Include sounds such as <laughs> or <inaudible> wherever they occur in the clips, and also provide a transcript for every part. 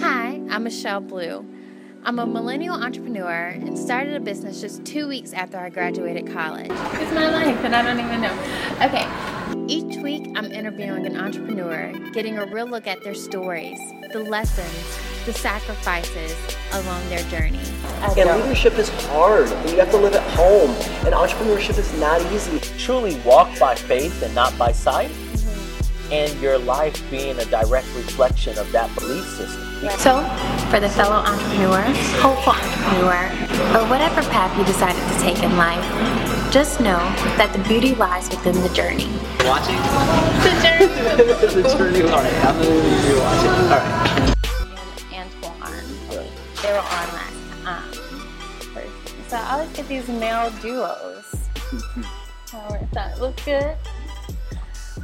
Hi, I'm Michelle Blue. I'm a millennial entrepreneur and started a business just two weeks after I graduated college. It's my life, and I don't even know. Okay, each week I'm interviewing an entrepreneur, getting a real look at their stories, the lessons, the sacrifices along their journey. And leadership is hard, and you have to live at home, and entrepreneurship is not easy. Truly walk by faith and not by sight, mm-hmm. and your life being a direct reflection of that belief system. So, for the fellow entrepreneur, hopeful entrepreneur, or whatever path you decided to take in life, just know that the beauty lies within the journey. Watching? The journey. <laughs> the journey. All right, I'm going to be watching. All right. Antoine. They were on last um, person. So I always get these male duos. Oh, that look good.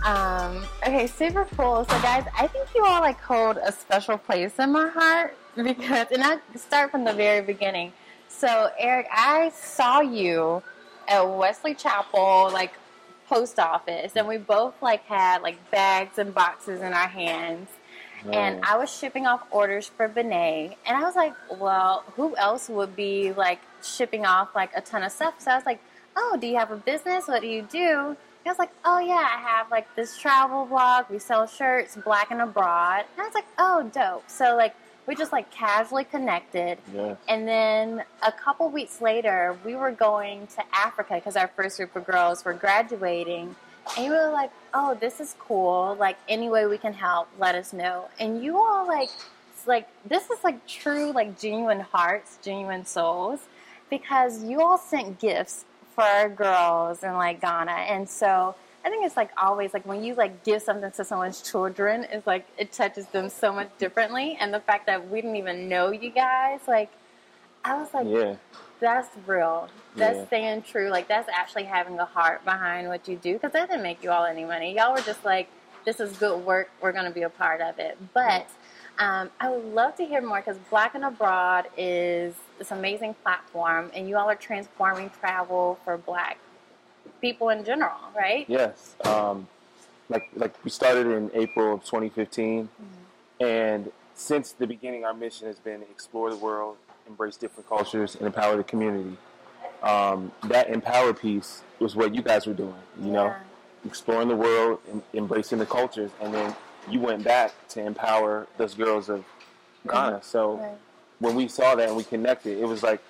Um, okay, super cool. So guys, I think you all like hold a special place in my heart <laughs> because, and I start from the very beginning. So Eric, I saw you at Wesley Chapel, like post office, and we both like had like bags and boxes in our hands. And I was shipping off orders for Benet, and I was like, "Well, who else would be like shipping off like a ton of stuff?" So I was like, "Oh, do you have a business? What do you do?" I was like, "Oh yeah, I have like this travel blog. We sell shirts, black and abroad." And I was like, "Oh, dope!" So like we just like casually connected, Yes. and then a couple weeks later, we were going to Africa because our first group of girls were graduating. And you were like, oh, this is cool. Like, any way we can help, let us know. And you all, like, like, this is like true, like, genuine hearts, genuine souls, because you all sent gifts for our girls in, like, Ghana. And so I think it's like always, like, when you, like, give something to someone's children, it's like, it touches them so much differently. And the fact that we didn't even know you guys, like, I was like, Yeah. that's real. That's Yeah. staying true. Like that's actually having a heart behind what you do. Because that didn't make you all any money. Y'all were just like, this is good work. We're going to be a part of it. But um, I would love to hear more because Black and Abroad is this amazing platform, and you all are transforming travel for Black people in general, right? Yes. Um, like like we started in April of 2015, and since the beginning, our mission has been to explore the world, embrace different cultures, and empower the community. Um, that empower piece was what you guys were doing. You know, exploring the world, em- embracing the cultures, and then you went back to empower those girls of Ghana. So Right. When we saw that and we connected, it was like,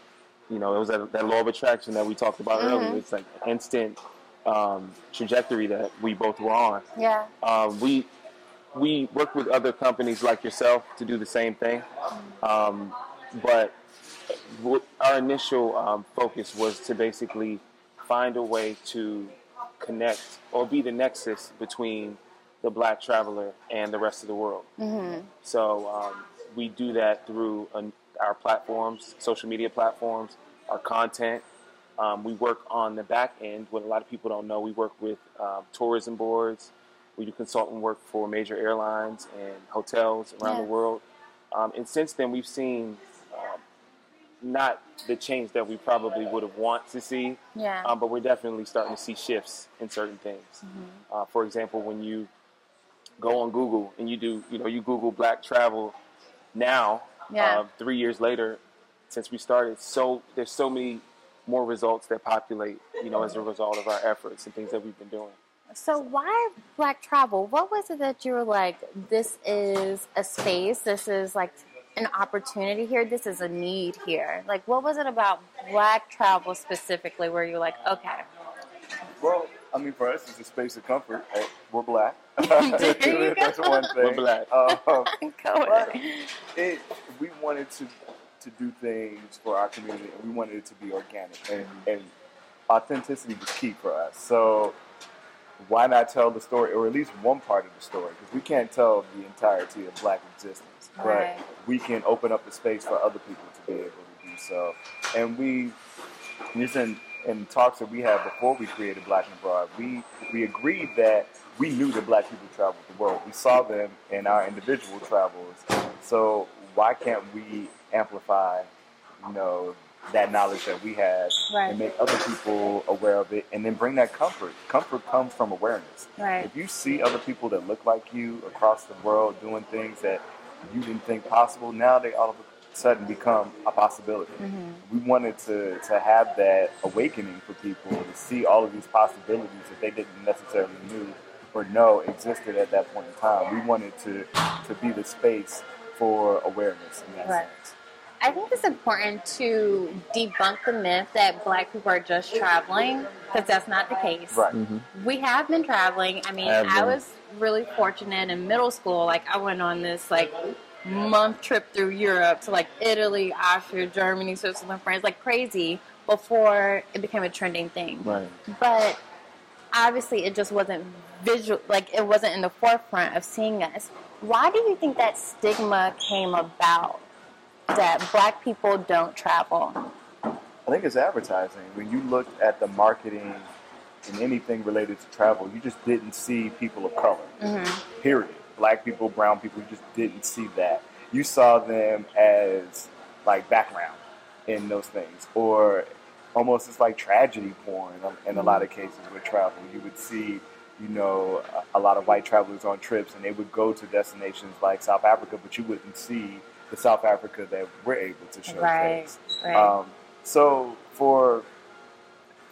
you know, it was that, that law of attraction that we talked about Mhm. earlier. It's like instant um, trajectory that we both were on. Yeah. Um, we we work with other companies like yourself to do the same thing, um, but our initial um, focus was to basically find a way to connect or be the nexus between the black traveler and the rest of the world. Mm-hmm. So um, we do that through um, our platforms, social media platforms, our content. Um, we work on the back end. What a lot of people don't know, we work with um, tourism boards. We do consultant work for major airlines and hotels around the world. Um, and since then, we've seen um, not the change that we probably would have want to see, Yeah. um, but we're definitely starting to see shifts in certain things. Mm-hmm. Uh, for example, when you go on Google and you do, you know, you Google black travel now, Yeah. uh, three years later, since we started, so there's so many more results that populate, you know, as a result of our efforts and things that we've been doing. So why black travel? What was it that you were like, this is a space, this is like an opportunity here, this is a need here? Like what was it about black travel specifically where you're like, okay. Well, I mean, for us, it's a space of comfort. We're black. <laughs> <laughs> There you That's go. one thing. We're black. <laughs> Um, Go but it. it, we wanted to to do things for our community, and we wanted it to be organic, and, and authenticity was key for us. So why not tell the story, or at least one part of the story? Because we can't tell the entirety of Black existence, Right. but we can open up the space for other people to be able to do so. And we, just in, in talks that we had before we created Black and Abroad, we we agreed that we knew that Black people traveled the world. We saw them in our individual travels. So why can't we amplify, you know, that knowledge that we had Right. and make other people aware of it, and then bring that comfort. Comfort comes from awareness. Right. If you see other people that look like you across the world doing things that you didn't think possible, now they all of a sudden become a possibility. Mm-hmm. We wanted to, to have that awakening for people to see all of these possibilities that they didn't necessarily knew or know existed at that point in time. We wanted to, to be the space for awareness in that Right. sense. I think it's important to debunk the myth that black people are just traveling because that's not the case. Right. Mm-hmm. We have been traveling. I mean, Have I was really fortunate in middle school. Like, I went on this like month trip through Europe to like Italy, Austria, Germany, Switzerland, France, like crazy before it became a trending thing. Right. But obviously, it just wasn't visual. Like, it wasn't in the forefront of seeing us. Why do you think that stigma came about? That black people don't travel. I think it's advertising. When you looked at the marketing in anything related to travel, you just didn't see people of color. Mm-hmm. Period. Black people, brown people, you just didn't see that. You saw them as like background in those things, or almost it's like tragedy porn in a lot of cases with travel. You would see, you know, a, a lot of white travelers on trips, and they would go to destinations like South Africa, but you wouldn't see the South Africa that we're able to showcase. Right, right. Um, so for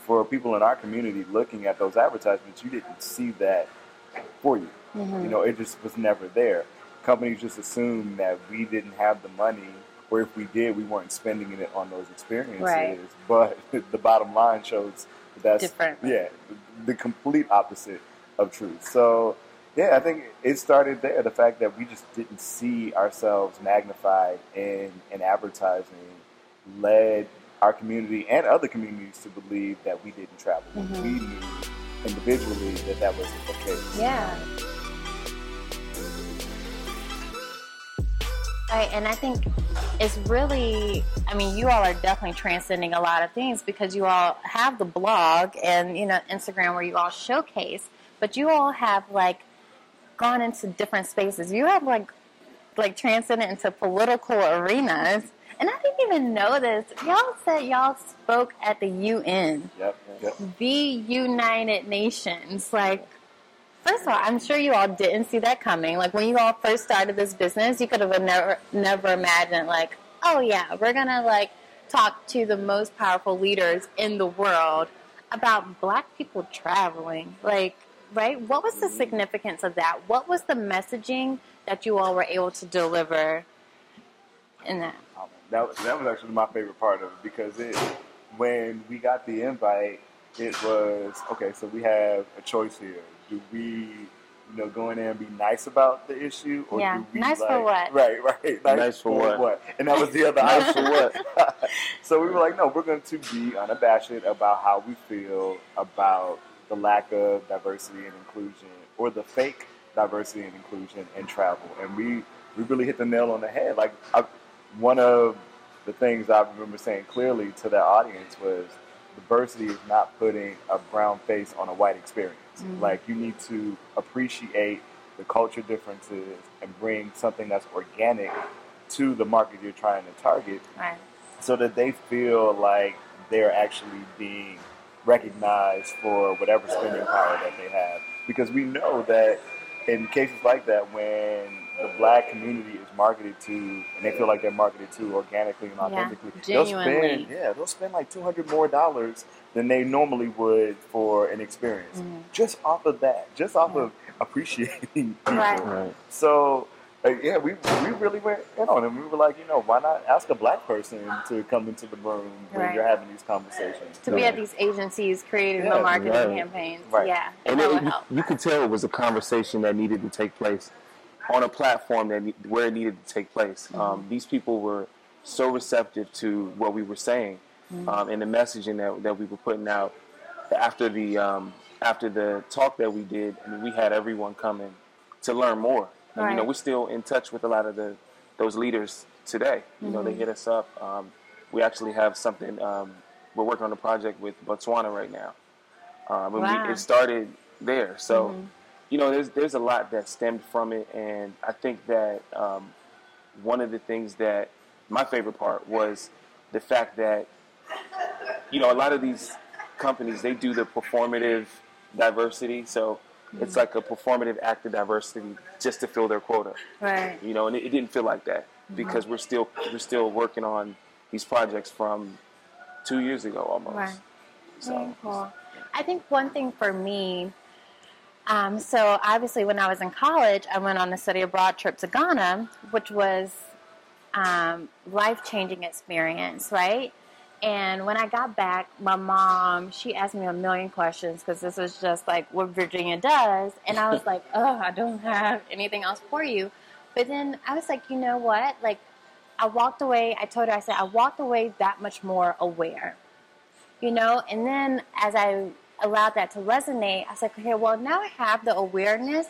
for people in our community looking at those advertisements, you didn't see that for you. Mm-hmm. You know, it just was never there. Companies just assumed that we didn't have the money, or if we did, we weren't spending it on those experiences. Right. But <laughs> the bottom line shows that's Different. yeah, the, complete opposite of truth. So yeah, I think it started there. The fact that we just didn't see ourselves magnified in in advertising led our community and other communities to believe that we didn't travel. Mhm. We knew individually that that wasn't the case. Yeah. Right, and I think it's really, I mean, you all are definitely transcending a lot of things because you all have the blog and, you know, Instagram where you all showcase, but you all have like gone into different spaces. You have like, like transcended into political arenas. And I didn't even know this. Y'all said y'all spoke at the UN Yep. Yep. the United Nations. Like, first of all, I'm sure you all didn't see that coming. Like when you all first started this business, you could have never, never imagined like, oh yeah, we're gonna like talk to the most powerful leaders in the world about Black people traveling. Like, right? What was the significance of that? What was the messaging that you all were able to deliver in that? That was, that was actually my favorite part of it because it when we got the invite, it was okay. So we have a choice here. Do we, you know, go in there and be nice about the issue, or Yeah. do we Nice for like- what? Right, right. <laughs> Nice for what? what? And that was the other <laughs> Nice option. for what? <laughs> so we were like, no, we're going to be unabashed about how we feel about the lack of diversity and inclusion, or the fake diversity and inclusion in travel. And we we really hit the nail on the head. Like I, one of the things I remember saying clearly to that audience was diversity is not putting a brown face on a white experience. Mm-hmm. Like you need to appreciate the culture differences and bring something that's organic to the market you're trying to target Right. so that they feel like they're actually being recognized for whatever spending power that they have. Because we know that in cases like that, when the black community is marketed to, and they feel like they're marketed to organically and Yeah, authentically, they'll genuinely. spend yeah, they'll spend like two hundred more dollars than they normally would for an experience, Mm-hmm. just off of that, just off of appreciating <laughs> people. Right. Right. So uh, yeah, we we really went in on it. We were like, you know, why not ask a black person to come into the room when Right. you're having these conversations? To be at these agencies creating Yeah, the marketing right. campaigns. Right. Yeah. and that it, would you, you could tell it was a conversation that needed to take place on a platform that where it needed to take place. Mm-hmm. Um, these people were so receptive to what we were saying Mm-hmm. um, and the messaging that, that we were putting out after the um, after the talk that we did. I mean, we had everyone coming to learn more. And, you know, we're still in touch with a lot of the those leaders today. You know, Mm-hmm. they hit us up. Um, we actually have something. Um, we're working on a project with Botswana right now. Um, Wow. we, it started there. So, Mm-hmm. You know, there's there's a lot that stemmed from it, and I think that um, one of the things that my favorite part was the fact that you know a lot of these companies they do the performative diversity. So It's like a performative act of diversity just to fill their quota. Right. You know, and it, it didn't feel like that because we're still we're still working on these projects from two years ago almost. Right. So cool. I think one thing for me, um, so obviously when I was in college, I went on a study abroad trip to Ghana, which was um, life changing experience, right? And when I got back, my mom she asked me a million questions because this was just like what Virginia does, and I was <laughs> like, oh, I don't have anything else for you. But then I was like, you know what? Like, I walked away. I told her, I said, I walked away that much more aware you know and then as i allowed that to resonate. I was like okay well now i have the awareness.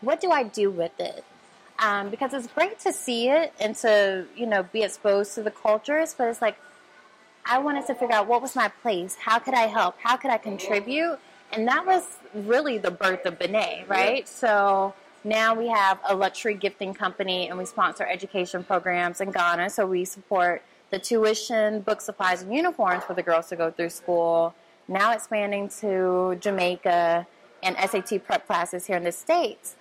What do i do with it? Um, because it's great to see it and to you know be exposed to the cultures but it's like i wanted to figure out what was my place. How could i help? How could i contribute? And that was really the birth of Benet, right? So now we have a luxury gifting company and we sponsor education programs in ghana. So we support the tuition, book supplies, and uniforms for the girls to go through school. Now expanding to Jamaica and SAT prep classes here in the States.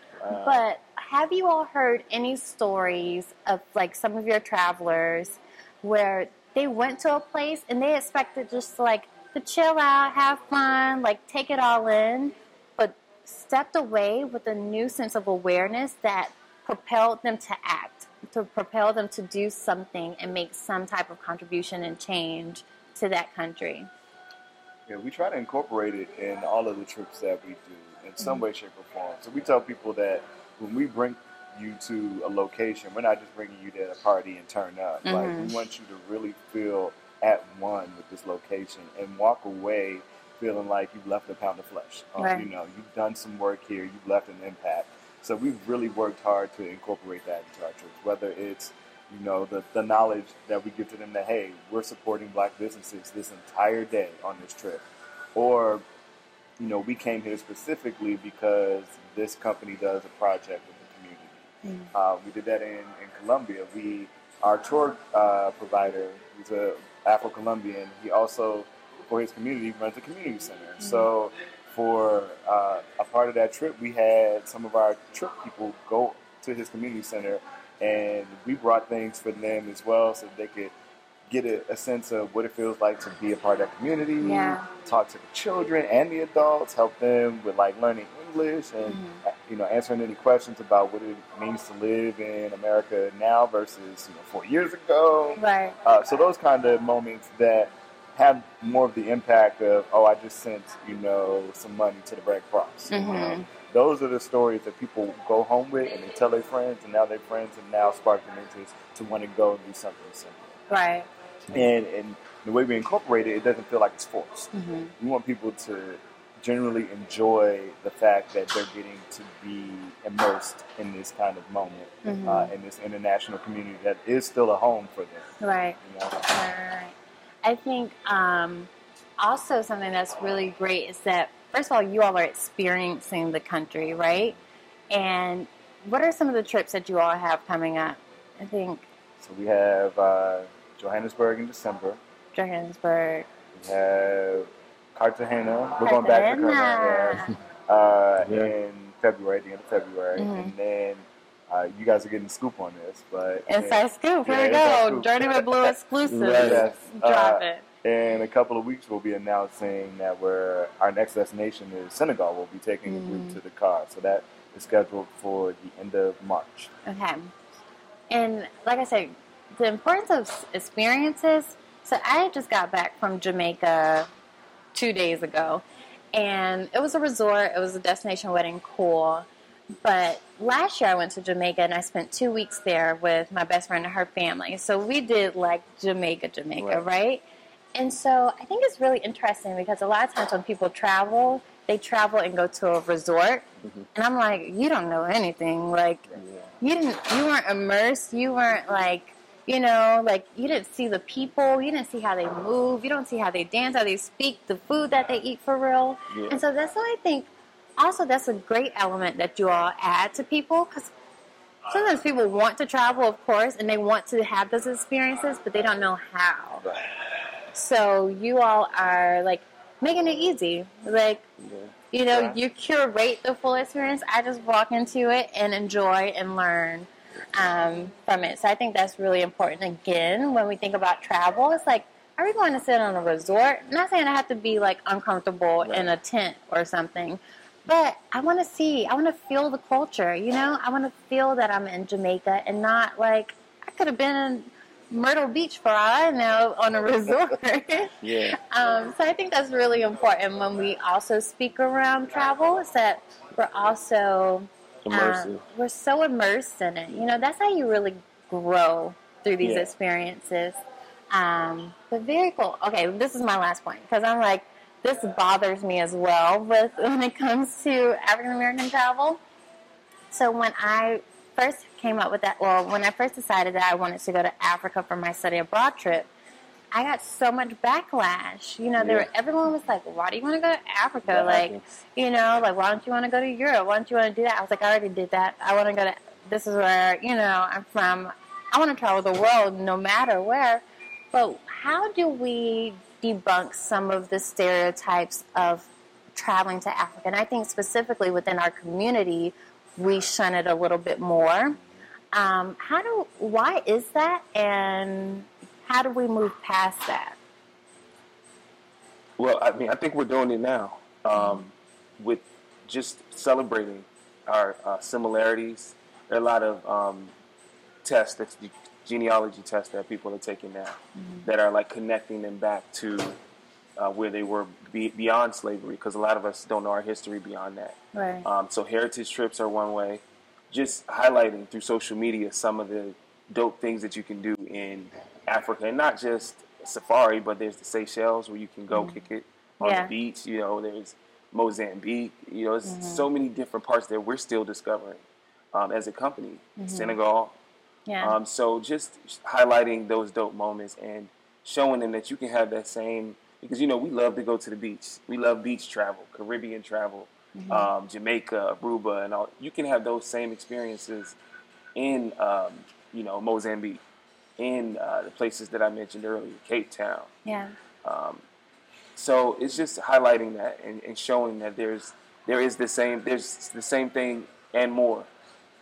but have you all heard any stories of like some of your travelers where they went to a place and they expected just like to chill out, have fun, like take it all in, but stepped away with a new sense of awareness that propelled them to act, to propel them to do something and make some type of contribution and change to that country. Yeah, we try to incorporate it in all of the trips that we do in some way, shape, or form. So we tell people that when we bring you to a location, we're not just bringing you to a party and turn up. Like Mhm. we want you to really feel at one with this location and walk away feeling like you've left a pound of flesh. Um, Right. You know, you've done some work here, you've left an impact. So we've really worked hard to incorporate that into our trips, whether it's you know the, the knowledge that we give to them that hey we're supporting black businesses this entire day on this trip. Or you know we came here specifically because this company does a project with the community. Uh, we did that in, in colombia we our tour uh, provider who's a afro-colombian. He also for his community runs a community center. So for uh, a part of that trip we had some of our trip people go to his community center and we brought things for them as well so they could get a, a sense of what it feels like to be a part of that community Yeah. talk to the children and the adults help them with like learning english and Mm-hmm. uh, you know answering any questions about what it means to live in america now versus you know four years ago Right. uh, so those kind of moments that have more of the impact of oh i just sent you know some money to the red cross you know? Those are the stories that people go home with and they tell their friends and now their friends have now sparked an interest to want to go and do something similar Right. and and the way we incorporate it it doesn't feel like it's forced hmm we want people to generally enjoy the fact that they're getting to be immersed in this kind of moment Mhm. uh, in this international community that is still a home for them Right. you know Right. I think um, also something that's really great is that first of all, you all are experiencing the country, right? And what are some of the trips that you all have coming up? I think so we have uh, johannesburg in december Johannesburg, we have cartagena we're going back to cartagena Cartagena. uh, Yeah. in February, the end of February, Mhm. and then uh, you guys are getting the scoop on this. But Inside Scoop. Here Yeah, we go. Scoop. Journey with Blue <laughs> exclusive. Yes. Drop Uh, it. In a couple of weeks, we'll be announcing that we're our next destination is Senegal. We'll be taking a Mm. group to Dakar, so that is scheduled for the end of March. Okay. And like I said, the importance of experiences. So I just got back from Jamaica two days ago, and it was a resort. It was a destination wedding, cool. But last year I went to Jamaica and I spent two weeks there with my best friend and her family. So we did like Jamaica, Jamaica, Right. right? And so I think it's really interesting because a lot of times when people travel, they travel and go to a resort, mm-hmm. and I'm like, you don't know anything. Like, you didn't, you weren't immersed. You weren't like, you know, like you didn't see the people. You didn't see how they move. You don't see how they dance, how they speak, the food that they eat for real. Yeah. And so that's why I think. Also, that's a great element that you all add to people because sometimes people want to travel, of course, and they want to have those experiences, but they don't know how. So you all are like making it easy. Like Yeah. you know, Yeah. you curate the full experience. I just walk into it and enjoy and learn um, from it. So I think that's really important. Again, when we think about travel, it's like, are we going to sit on a resort? not saying I have to be like uncomfortable in a tent or something, but I want to see, I want to feel the culture. You know, I want to feel that I'm in Jamaica and not like I could have been in Myrtle Beach for all I know on a resort. <laughs> Yeah. Um, so I think that's really important when we also speak around travel is that we're also um, we're so immersed in it. You know, that's how you really grow through these Yeah. experiences. Um, but very cool. Okay, this is my last point because I'm like, this bothers me as well with <laughs> when it comes to African American travel. So when I first came up with that, well, when I first decided that I wanted to go to Africa for my study abroad trip, I got so much backlash. You know, there were, everyone was like, "Why do you want to go to Africa? That like, you know, like why don't you want to go to Europe? Why don't you want to do that?" I was like, "I already did that. I want to go to. This is where you know I'm from. I want to travel the world, no matter where." But how do we debunk some of the stereotypes of traveling to Africa? And I think specifically within our community, we shun it a little bit more. Um, how do? Why is that? And how do we move past that? Well, I mean, I think we're doing it now um, with just celebrating our uh, similarities. There are a lot of um, tests, that's the genealogy tests that people are taking now that are like connecting them back to uh, where they were be- beyond slavery because a lot of us don't know our history beyond that. Right. Um, so heritage trips are one way. Just highlighting through social media some of the dope things that you can do in Africa, and not just safari, but there's the Seychelles where you can go kick it on Yeah. the beach. You know, there's Mozambique. You know, there's so many different parts that we're still discovering um, as a company. Senegal. Yeah. Um, so just highlighting those dope moments and showing them that you can have that same because you know we love to go to the beach. We love beach travel, Caribbean travel, um, Jamaica, Aruba, and all. You can have those same experiences in um, you know Mozambique, in uh, the places that I mentioned earlier, Cape Town. yeah. So it's just highlighting that and, and showing that there's there is the same there's the same thing and more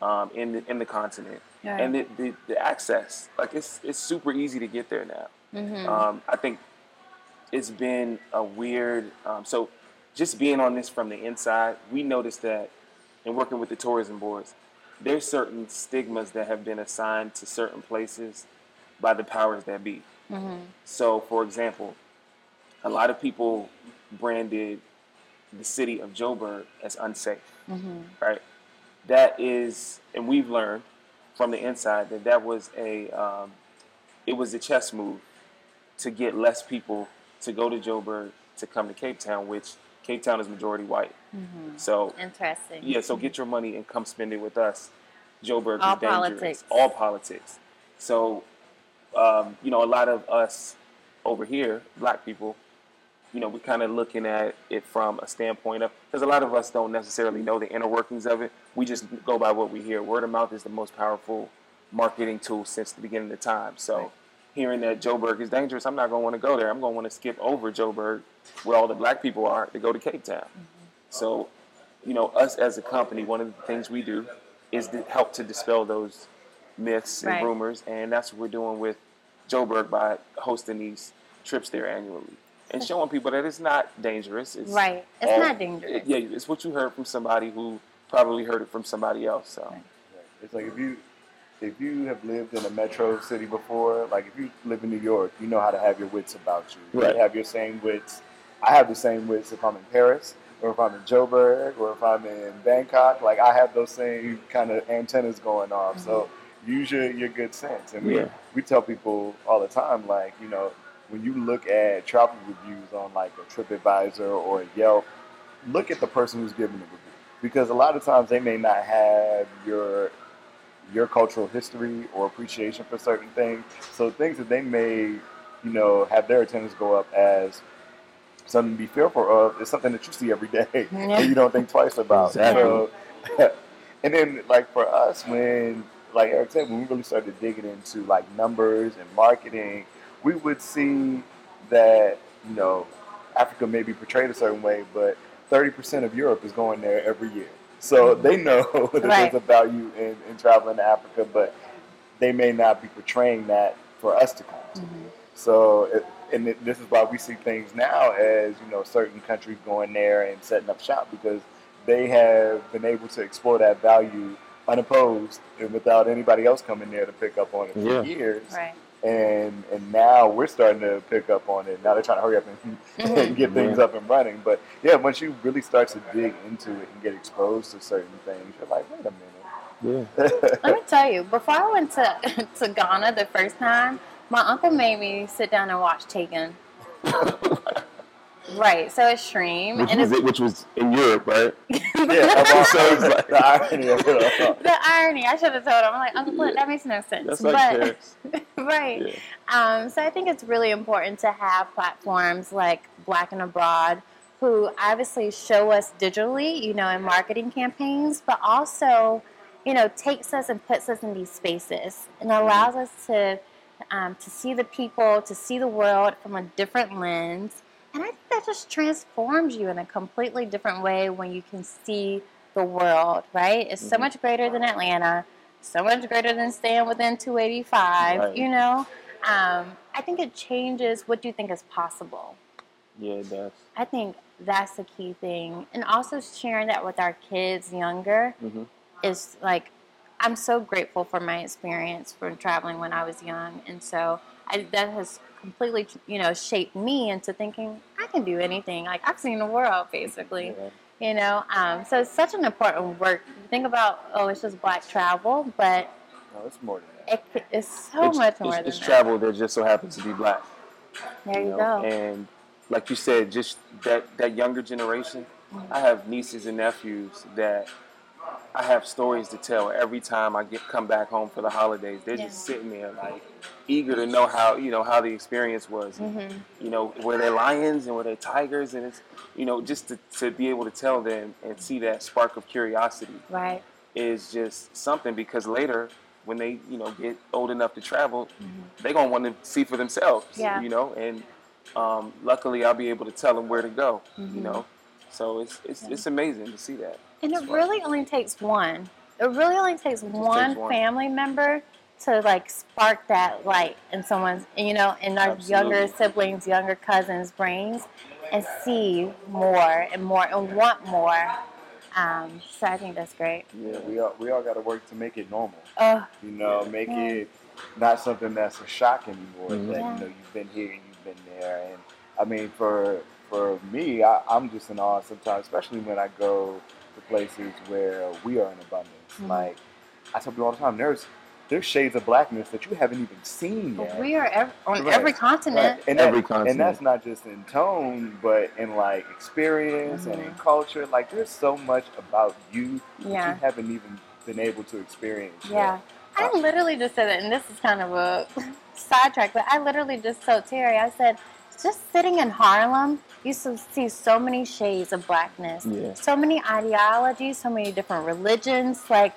um, in the in the continent and the, the, the access like it's it's super easy to get there now. Mm-hmm. Um, I think it's been a weird um, so just being on this from the inside, we noticed that in working with the tourism boards, there's certain stigmas that have been assigned to certain places by the powers that be. So, for example, a lot of people branded the city of Joburg as unsafe, right? That is, and we've learned from the inside that that was a, um, it was a chess move to get less people to go to Joburg to come to Cape Town, which Cape Town is majority white. So Interesting. yeah, so get your money and come spend it with us. Joburg All is dangerous. politics. All politics. So, um, you know, a lot of us over here, black people, you know, we're kind of looking at it from a standpoint of because a lot of us don't necessarily know the inner workings of it. We just go by what we hear. Word of mouth is the most powerful marketing tool since the beginning of time. So, hearing that Joe Joburg is dangerous, I'm not going to want to go there. I'm going to want to skip over Joburg, where all the black people are, to go to Cape Town. Mm-hmm. So, you know, us as a company, one of the things we do is to help to dispel those myths and Right. rumors, and that's what we're doing with Joburg by hosting these trips there annually and showing people that it's not dangerous. It's Right. It's all- not dangerous. it- yeah, it's what you heard from somebody who probably heard it from somebody else. So, It's like if you if you have lived in a metro city before, like if you live in New York, you know how to have your wits about you. Right. You have your same wits. I have the same wits if I'm in Paris, or if I'm in Joburg, or if I'm in Bangkok. Like I have those same kind of antennas going off. So mm-hmm. use your, your good sense. And we we tell people all the time, like you know, when you look at travel reviews on like a TripAdvisor or a Yelp, look at the person who's giving the review because a lot of times they may not have your your cultural history or appreciation for certain things. So things that they may, you know, have their attendance go up as something to be fearful of is something that you see every day <laughs> Yeah. and you don't think twice about. Exactly. So, <laughs> and then like for us, when like Eric said, when we really started digging into like numbers and marketing, we would see that you know Africa may be portrayed a certain way, but 30% of Europe is going there every year. So they know <laughs> that Right. there's a value in, in traveling to Africa, but they may not be portraying that for us to come to. Mm-hmm. So, it, and it, this is why we see things now as you know certain countries going there and setting up shop because they have been able to explore that value unopposed and without anybody else coming there to pick up on it for years. Right. And and now we're starting to pick up on it. Now they're trying to hurry up and, mm-hmm. and get mm-hmm. things Yeah. up and running. But yeah, once you really start to dig into it and get exposed to certain things, you're like, wait a minute. Yeah. <laughs> Let me tell you, before I went to <laughs> to Ghana the first time, my uncle made me sit down and watch Taken. <laughs> right, so it's Stream, Which and was it's it? Which was in Europe, right? <laughs> yeah, <laughs> of all <laughs> So like- the irony of it all. the irony. I should have told him. I'm like, Uncle Clint, that makes no sense. That's like but right. Yeah. Um, so I think it's really important to have platforms like Black and Abroad who obviously show us digitally, you know, in marketing campaigns, but also, you know, takes us and puts us in these spaces and allows us to um, to see the people, to see the world from a different lens. And I think that just transforms you in a completely different way when you can see the world, right? It's so much greater than Atlanta, so much greater than staying within 285, Right. you know? Um, I think it changes what you think is possible. Yeah, it does. I think that's the key thing. And also sharing that with our kids younger hmm is like, I'm so grateful for my experience from traveling when I was young. And so I, that has completely, you know, shaped me into thinking I can do anything. Like I've seen the world basically, Yeah. you know? Um, so it's such an important work. You think about, oh, it's just black travel, but No, it's more than that. it, it's so it's, much more it's, than it's that. travel that just so happens to be black. There you, know? go. And like you said, just that that younger generation. Mm-hmm. I have nieces and nephews that I have stories to tell every time I get come back home for the holidays. They're just sitting there like eager to know how you know how the experience was. Mhm. You know, were they lions and were they tigers? And it's you know just to, to be able to tell them and see that spark of curiosity Right. is just something because later when they you know get old enough to travel they're going to want to see for themselves Mm-hmm. Yeah. you know and um, luckily i'll be able to tell them where to go Mm-hmm. you know so it's it's, it's amazing to see that And it That's right. really only takes one. It really only takes one, one. family member to like spark that light in someone's, you know, in our younger siblings, younger cousins' brains, and see more and more and want more. Um, so I think that's great. Yeah, we all we all got to work to make it normal. Oh, You know, make Yeah. it not something that's a shock anymore. Mhm. That Yeah. you know you've been here and you've been there. And I mean, for for me, I, I'm just in awe sometimes, especially when I go to places where we are in abundance. Mhm. Like I tell people all the time, there's there's shades of blackness that you haven't even seen yet. we are ev- on Right. every continent. And Every that- continent. And that's not just in tone, but in like experience and in Mhm. culture. Like there's so much about you that you haven't even been able to experience. yet. Yeah. I literally just said it, and this is kind of a <laughs> sidetrack, but I literally just told Terry, I said, just sitting in Harlem, you see so many shades of blackness, Yeah. so many ideologies, so many different religions. Like,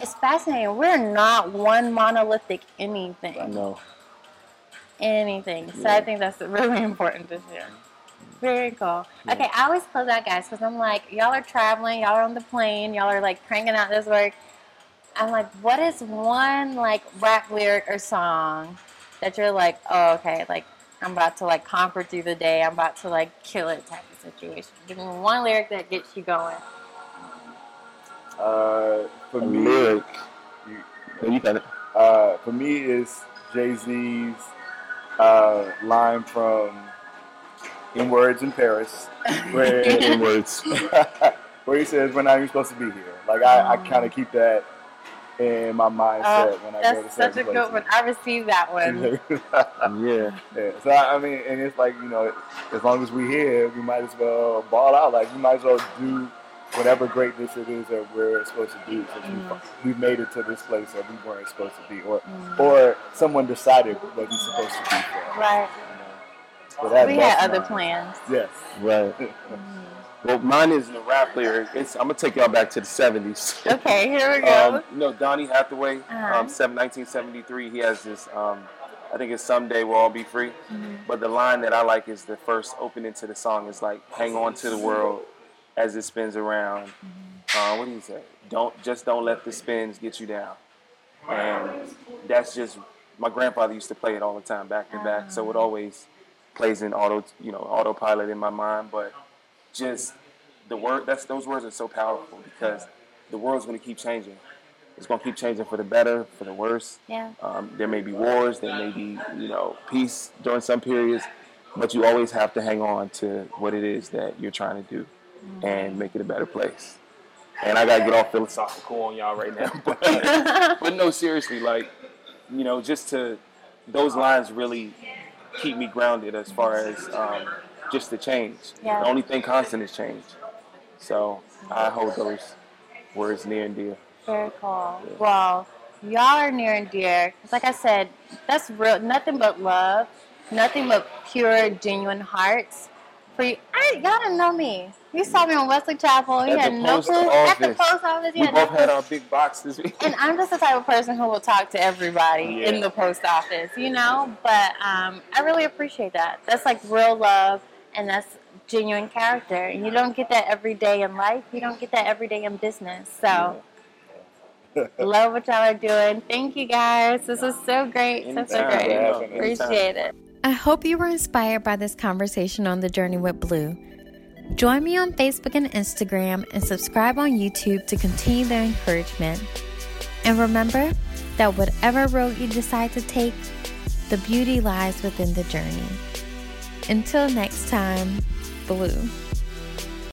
it's fascinating. We're not one monolithic anything. no Anything. So Yeah. I think that's really <laughs> important to share. Very cool. Okay, I always close out, guys, because I'm like, y'all are traveling, y'all are on the plane, y'all are like cranking out this work. I'm like, what is one like rap lyric or song that you're like, oh, okay, like I'm about to like conquer through the day, I'm about to like kill it type of situation. Give me one lyric that gets you going. Uh, for a me, lyric you- No, you got it uh, for me is Jay Z's uh, line from "In Words in Paris," <laughs> where in words <laughs> where he says, "We're not even supposed to be here." Like I, I kind of keep that in my mindset Uh, when I go to that's such a certain good one. I received that <laughs> one. yeah Yeah, so I I mean, and it's like you know, as long as we're here, we might as well ball out. Like we might as well do whatever greatness it is that we're supposed to do. Since Mm. we've, we've made it to this place that we weren't supposed to be, or Mm. or someone decided what we're supposed to be for. Right. You know? So that- We had other mine. plans. Yes. right <laughs> well mine is the rap lyric it's, i'm gonna take y'all back to the 70s <laughs> Okay, here we go. Um, you know, Donny Hathaway, Uh-huh. um, seven- 1973, he has this um, I think it's someday we'll all be free. But the line that I like is the first opening to the song is like, "Hang on to the world as it spins around." Uh, what do you say? Don't just don't let the spins get you down. And that's just my grandfather used to play it all the time, back to back. So it always plays in auto, you know, autopilot in my mind. But just the word that's those words are so powerful because the world's going to keep changing. It's going to keep changing for the better, for the worse. Yeah. Um, there may be wars, there may be you know peace during some periods, but you always have to hang on to what it is that you're trying to do and make it a better place. And I gotta get all philosophical on y'all right now, <laughs> but, but no, seriously, like you know, just to those lines really keep me grounded as far as um, just the change. Yeah. The only thing constant is change. So I hold those words near and dear. Very cool. Well, y'all are near and dear. 'Cause like I said, that's real. Nothing but love. Nothing but pure, genuine hearts. For you, I, y'all didn't know me. You saw me on Wesley Chapel. You At had no clue. At the post office. You We had no both had clue. our big boxes. <laughs> And I'm just the type of person who will talk to everybody Yeah. in the post office, you know. But um, I really appreciate that. That's like real love, and that's genuine character. And you don't get that every day in life. You don't get that every day in business. So. <laughs> Love what y'all are doing. Thank you guys. This was so great. So, so great. Anytime. Appreciate it. I hope you were inspired by this conversation on the journey with Blue. Join me on Facebook and Instagram and subscribe on YouTube to continue the encouragement. And remember that whatever road you decide to take, the beauty lies within the journey. Until next time, Blue.